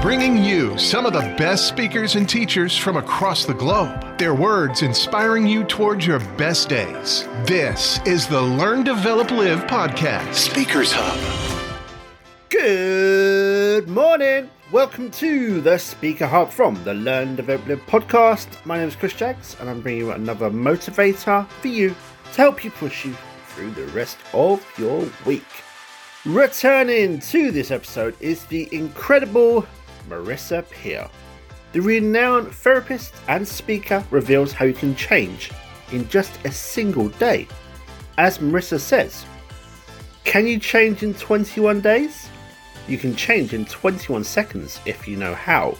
bringing you some of the best speakers and teachers from across the globe. Their words inspiring you towards your best days. This is the Learn, Develop, Live podcast, Speakers Hub. Good morning. Welcome to the Speaker Hub from the Learn, Develop, Live podcast. My name is Chris Jaggs, and I'm bringing you another motivator for you to help you push you through the rest of your week. Returning to this episode is the incredible Marissa Peer. The renowned therapist and speaker reveals how you can change in just a single day. As Marissa says, can you change in 21 days? You can change in 21 seconds if you know how.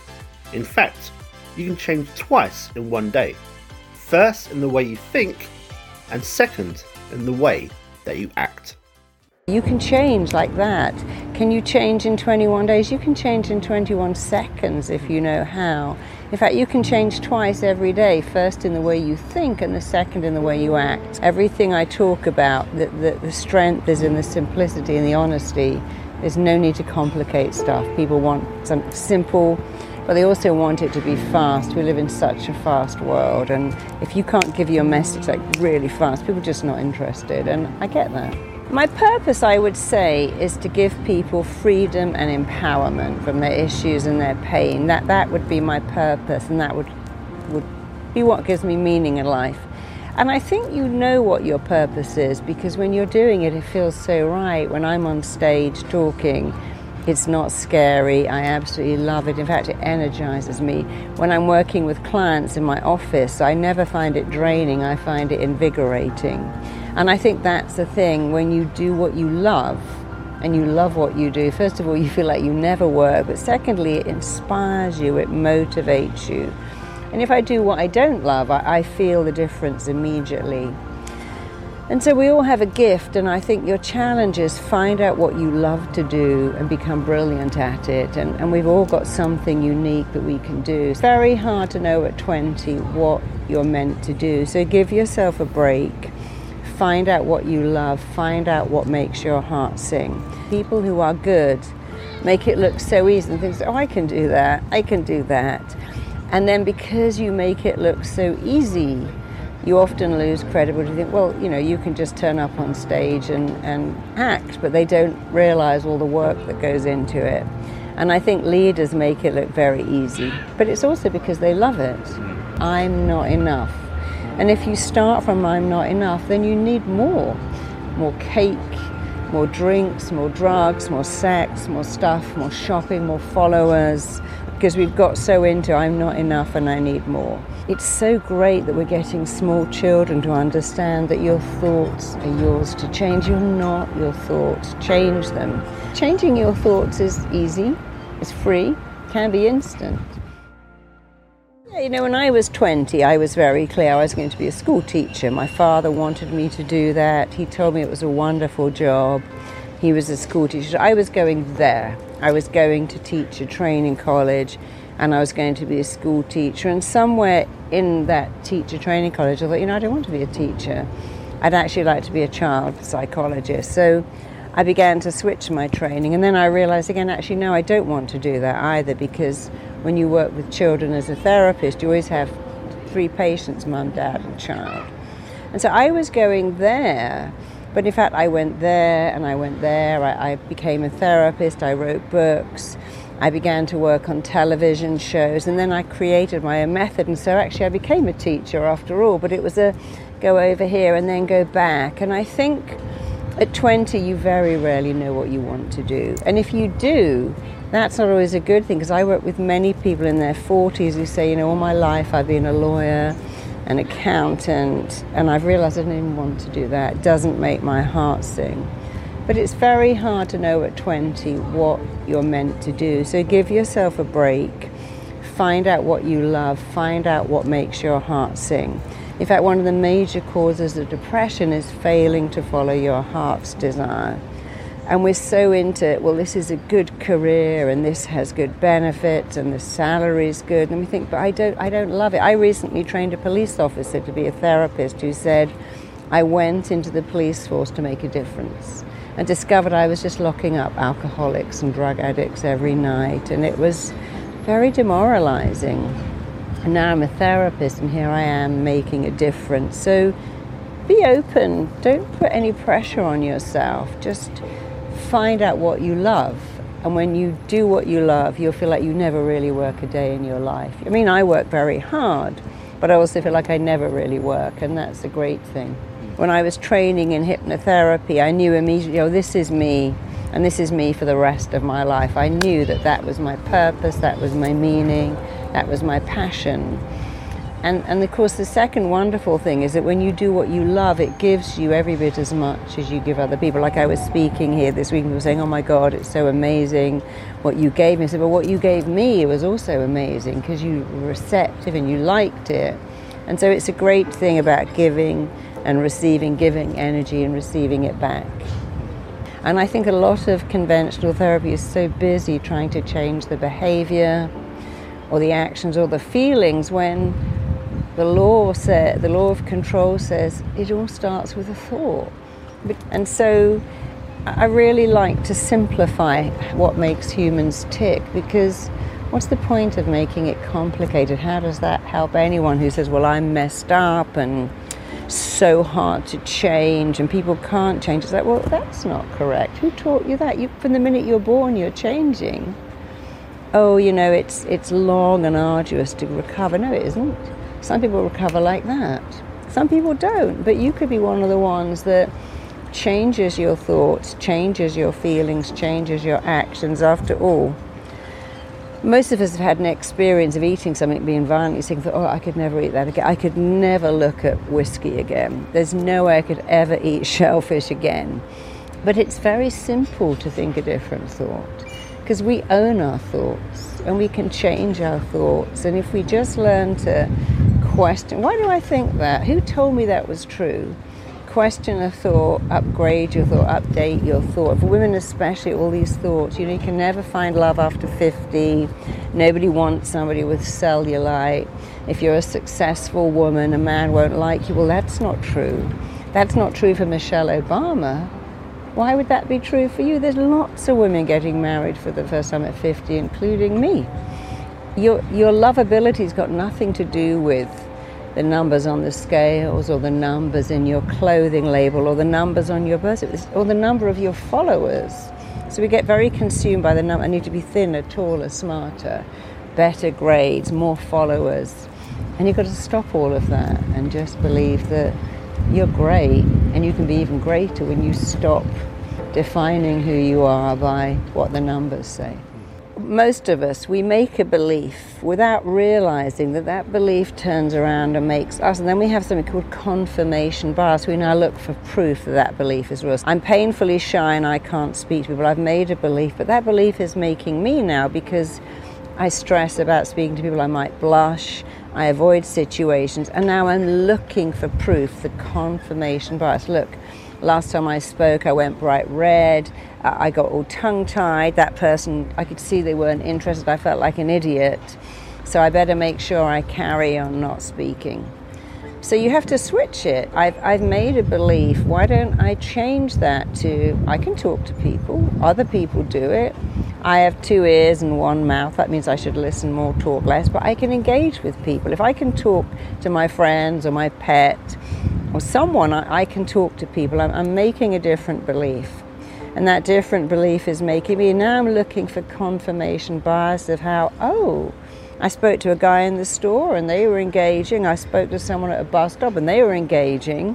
In fact, you can change twice in one day. First, in the way you think, and second, in the way that you act. You can change like that. Can you change in 21 days? You can change in 21 seconds if you know how. In fact, you can change twice every day first in the way you think, and the second in the way you act. Everything I talk about, the, the, the strength is in the simplicity and the honesty. There's no need to complicate stuff. People want something simple, but they also want it to be fast. We live in such a fast world, and if you can't give your message like really fast, people are just not interested, and I get that. My purpose, I would say, is to give people freedom and empowerment from their issues and their pain. That that would be my purpose, and that would would be what gives me meaning in life. And I think you know what your purpose is because when you're doing it, it feels so right. When I'm on stage talking, it's not scary. I absolutely love it. In fact, it energizes me. When I'm working with clients in my office, I never find it draining, I find it invigorating. And I think that's the thing when you do what you love and you love what you do, first of all, you feel like you never work, but secondly, it inspires you, it motivates you. And if I do what I don't love, I, I feel the difference immediately. And so we all have a gift, and I think your challenge is find out what you love to do and become brilliant at it. And, and we've all got something unique that we can do. It's very hard to know at 20 what you're meant to do. So give yourself a break find out what you love, find out what makes your heart sing. People who are good make it look so easy and think, oh, I can do that, I can do that. And then because you make it look so easy, you often lose credibility. You think, well, you know, you can just turn up on stage and, and act, but they don't realize all the work that goes into it. And I think leaders make it look very easy, but it's also because they love it. Mm. I'm not enough. And if you start from I'm not enough, then you need more. More cake, more drinks, more drugs, more sex, more stuff, more shopping, more followers, because we've got so into I'm not enough and I need more. It's so great that we're getting small children to understand that your thoughts are yours to change. You're not your thoughts, change them. Changing your thoughts is easy, it's free, can be instant. You know, when I was 20, I was very clear I was going to be a school teacher. My father wanted me to do that. He told me it was a wonderful job. He was a school teacher. I was going there. I was going to teach a training college and I was going to be a school teacher. And somewhere in that teacher training college, I thought, you know, I don't want to be a teacher. I'd actually like to be a child psychologist. So I began to switch my training. And then I realized again, actually, no, I don't want to do that either because when you work with children as a therapist, you always have three patients mum, dad, and child. And so I was going there, but in fact, I went there and I went there. I, I became a therapist, I wrote books. I began to work on television shows and then I created my own method. And so actually, I became a teacher after all, but it was a go over here and then go back. And I think at 20, you very rarely know what you want to do. And if you do, that's not always a good thing because I work with many people in their 40s who say, you know, all my life I've been a lawyer, an accountant, and I've realized I even want to do that. It doesn't make my heart sing. But it's very hard to know at 20 what you're meant to do. So give yourself a break, find out what you love, find out what makes your heart sing. In fact, one of the major causes of depression is failing to follow your heart's desire. And we're so into, well, this is a good career and this has good benefits and the salary is good. And we think, but I don't, I don't love it. I recently trained a police officer to be a therapist who said, I went into the police force to make a difference and discovered I was just locking up alcoholics and drug addicts every night. And it was very demoralizing. And now I'm a therapist, and here I am making a difference. So be open. Don't put any pressure on yourself. Just find out what you love. And when you do what you love, you'll feel like you never really work a day in your life. I mean, I work very hard, but I also feel like I never really work, and that's a great thing. Mm. When I was training in hypnotherapy, I knew immediately, oh, this is me, and this is me for the rest of my life. I knew that that was my purpose, that was my meaning, that was my passion. And, and of course, the second wonderful thing is that when you do what you love, it gives you every bit as much as you give other people. Like I was speaking here this week, and people saying, "Oh my God, it's so amazing what you gave me." I said, "But what you gave me was also amazing because you were receptive and you liked it." And so it's a great thing about giving and receiving, giving energy and receiving it back. And I think a lot of conventional therapy is so busy trying to change the behavior or the actions or the feelings when the law says, the law of control says it all starts with a thought. And so I really like to simplify what makes humans tick because what's the point of making it complicated? How does that help anyone who says, well, I'm messed up and so hard to change and people can't change? It's like, well, that's not correct. Who taught you that? You, from the minute you're born, you're changing. Oh, you know, it's, it's long and arduous to recover. No, it isn't some people recover like that. Some people don't, but you could be one of the ones that changes your thoughts, changes your feelings, changes your actions after all. Most of us have had an experience of eating something being violently sick thought, oh, I could never eat that again. I could never look at whiskey again. There's no way I could ever eat shellfish again. But it's very simple to think a different thought because we own our thoughts and we can change our thoughts. And if we just learn to question why do I think that? Who told me that was true? Question a thought, upgrade your thought, update your thought. For women, especially, all these thoughts. You know, you can never find love after 50. Nobody wants somebody with cellulite. If you're a successful woman, a man won't like you. Well, that's not true. That's not true for Michelle Obama. Why would that be true for you? There's lots of women getting married for the first time at 50, including me. Your, your lovability's got nothing to do with the numbers on the scales or the numbers in your clothing label or the numbers on your birth or the number of your followers. So we get very consumed by the number. I need to be thinner, taller, smarter, better grades, more followers. And you've got to stop all of that and just believe that you're great and you can be even greater when you stop defining who you are by what the numbers say most of us, we make a belief without realizing that that belief turns around and makes us. And then we have something called confirmation bias. We now look for proof that that belief is real. I'm painfully shy and I can't speak to people. I've made a belief, but that belief is making me now because I stress about speaking to people. I might blush. I avoid situations. And now I'm looking for proof, the confirmation bias. Look, last time I spoke, I went bright red. I got all tongue tied. That person, I could see they weren't interested. I felt like an idiot. So I better make sure I carry on not speaking. So you have to switch it. I've, I've made a belief. Why don't I change that to I can talk to people? Other people do it. I have two ears and one mouth. That means I should listen more, talk less, but I can engage with people. If I can talk to my friends or my pet or someone, I, I can talk to people. I'm, I'm making a different belief. And that different belief is making me now I'm looking for confirmation bias of how, oh, I spoke to a guy in the store and they were engaging. I spoke to someone at a bus stop and they were engaging.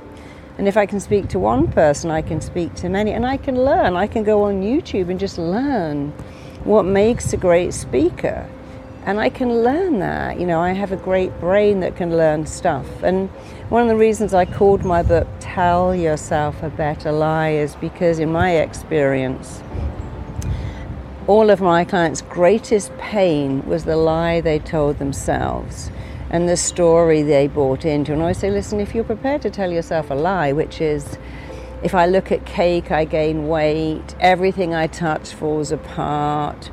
And if I can speak to one person, I can speak to many. And I can learn. I can go on YouTube and just learn what makes a great speaker. And I can learn that. You know, I have a great brain that can learn stuff. And one of the reasons I called my book Tell Yourself a Better Lie is because, in my experience, all of my clients' greatest pain was the lie they told themselves and the story they bought into. And I say, listen, if you're prepared to tell yourself a lie, which is, if I look at cake, I gain weight, everything I touch falls apart,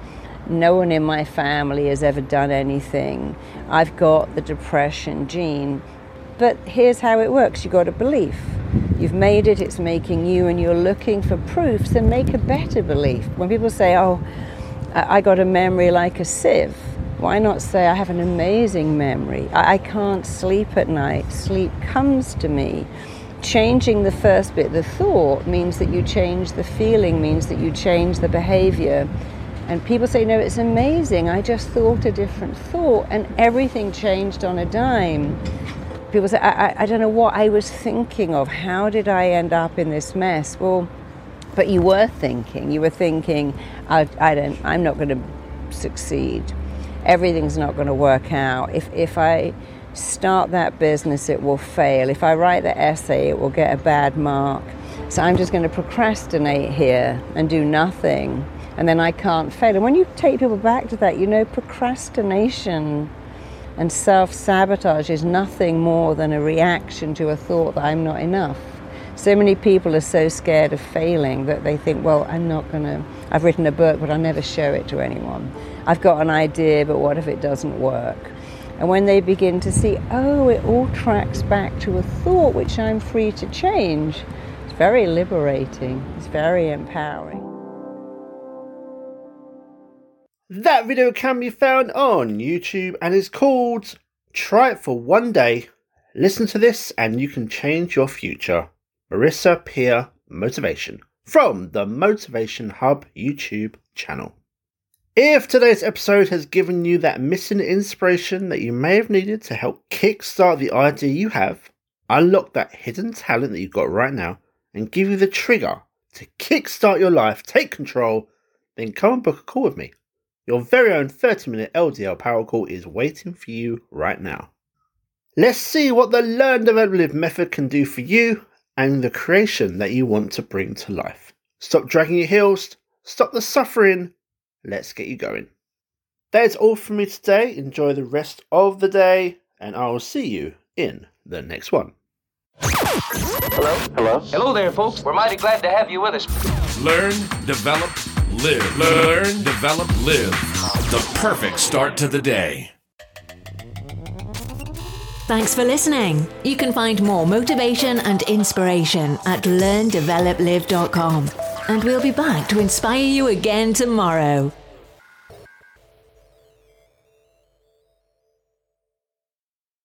no one in my family has ever done anything, I've got the depression gene but here's how it works you've got a belief. You've made it, it's making you, and you're looking for proofs, then make a better belief. When people say, Oh, I got a memory like a sieve, Why not say, I have an amazing memory? I can't sleep at night. Sleep comes to me. Changing the first bit, the thought, means that you change the feeling, means that you change the behavior. And people say, no, it's amazing. I just thought a different thought, and everything changed on a dime. People say, I, I, I don't know what I was thinking of. How did I end up in this mess? Well, but you were thinking, you were thinking, I, I don't, I'm not going to succeed everything's not going to work out. If, if I start that business, it will fail. If I write the essay, it will get a bad mark. So I'm just going to procrastinate here and do nothing, and then I can't fail. And when you take people back to that, you know, procrastination and self sabotage is nothing more than a reaction to a thought that I'm not enough. So many people are so scared of failing that they think, well, I'm not going to, I've written a book, but I'll never show it to anyone. I've got an idea, but what if it doesn't work? And when they begin to see, oh, it all tracks back to a thought which I'm free to change, it's very liberating, it's very empowering. That video can be found on YouTube and is called Try It for One Day. Listen to this and you can change your future. Marissa Peer Motivation from the Motivation Hub YouTube channel. If today's episode has given you that missing inspiration that you may have needed to help kickstart the idea you have, unlock that hidden talent that you've got right now, and give you the trigger to kickstart your life, take control, then come and book a call with me. Your very own 30 minute LDL power call is waiting for you right now. Let's see what the Learn Develop Live method can do for you and the creation that you want to bring to life. Stop dragging your heels, stop the suffering, let's get you going. That is all from me today. Enjoy the rest of the day, and I will see you in the next one. Hello? Hello? Hello there, folks. We're mighty glad to have you with us. Learn, develop, live. Learn, develop, live. The perfect start to the day. Thanks for listening. You can find more motivation and inspiration at learndeveloplive.com. And we'll be back to inspire you again tomorrow.